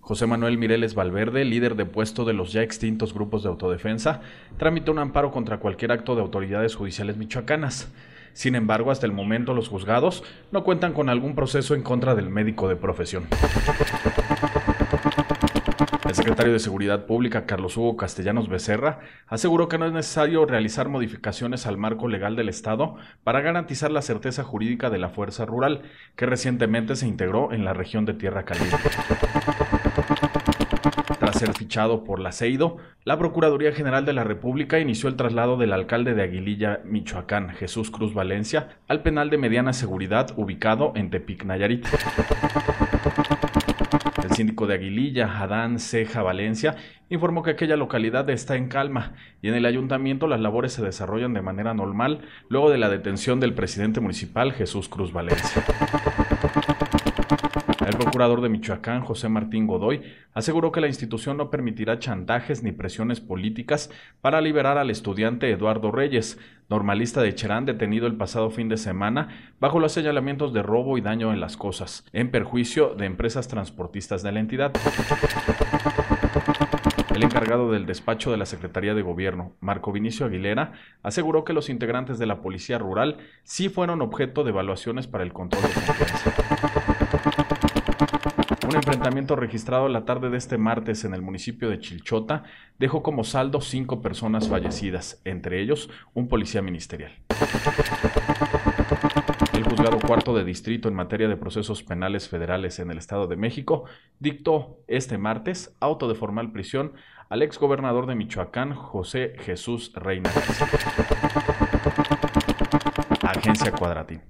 José Manuel Mireles Valverde, líder de puesto de los ya extintos grupos de autodefensa, tramitó un amparo contra cualquier acto de autoridades judiciales michoacanas. Sin embargo, hasta el momento los juzgados no cuentan con algún proceso en contra del médico de profesión. El secretario de Seguridad Pública, Carlos Hugo Castellanos Becerra, aseguró que no es necesario realizar modificaciones al marco legal del Estado para garantizar la certeza jurídica de la Fuerza Rural, que recientemente se integró en la región de Tierra Caliente. Tras ser fichado por la CEIDO, la Procuraduría General de la República inició el traslado del alcalde de Aguililla, Michoacán, Jesús Cruz Valencia, al penal de mediana seguridad ubicado en Tepic, Nayarit. El síndico de Aguililla, Adán Ceja Valencia, informó que aquella localidad está en calma y en el ayuntamiento las labores se desarrollan de manera normal luego de la detención del presidente municipal Jesús Cruz Valencia. El procurador de Michoacán, José Martín Godoy, aseguró que la institución no permitirá chantajes ni presiones políticas para liberar al estudiante Eduardo Reyes, normalista de Cherán detenido el pasado fin de semana bajo los señalamientos de robo y daño en las cosas, en perjuicio de empresas transportistas de la entidad. El encargado del despacho de la Secretaría de Gobierno, Marco Vinicio Aguilera, aseguró que los integrantes de la Policía Rural sí fueron objeto de evaluaciones para el control de confianza. Un enfrentamiento registrado la tarde de este martes en el municipio de Chilchota dejó como saldo cinco personas fallecidas, entre ellos un policía ministerial. El juzgado cuarto de distrito en materia de procesos penales federales en el Estado de México dictó este martes auto de formal prisión al exgobernador de Michoacán, José Jesús Reina Agencia Cuadratín.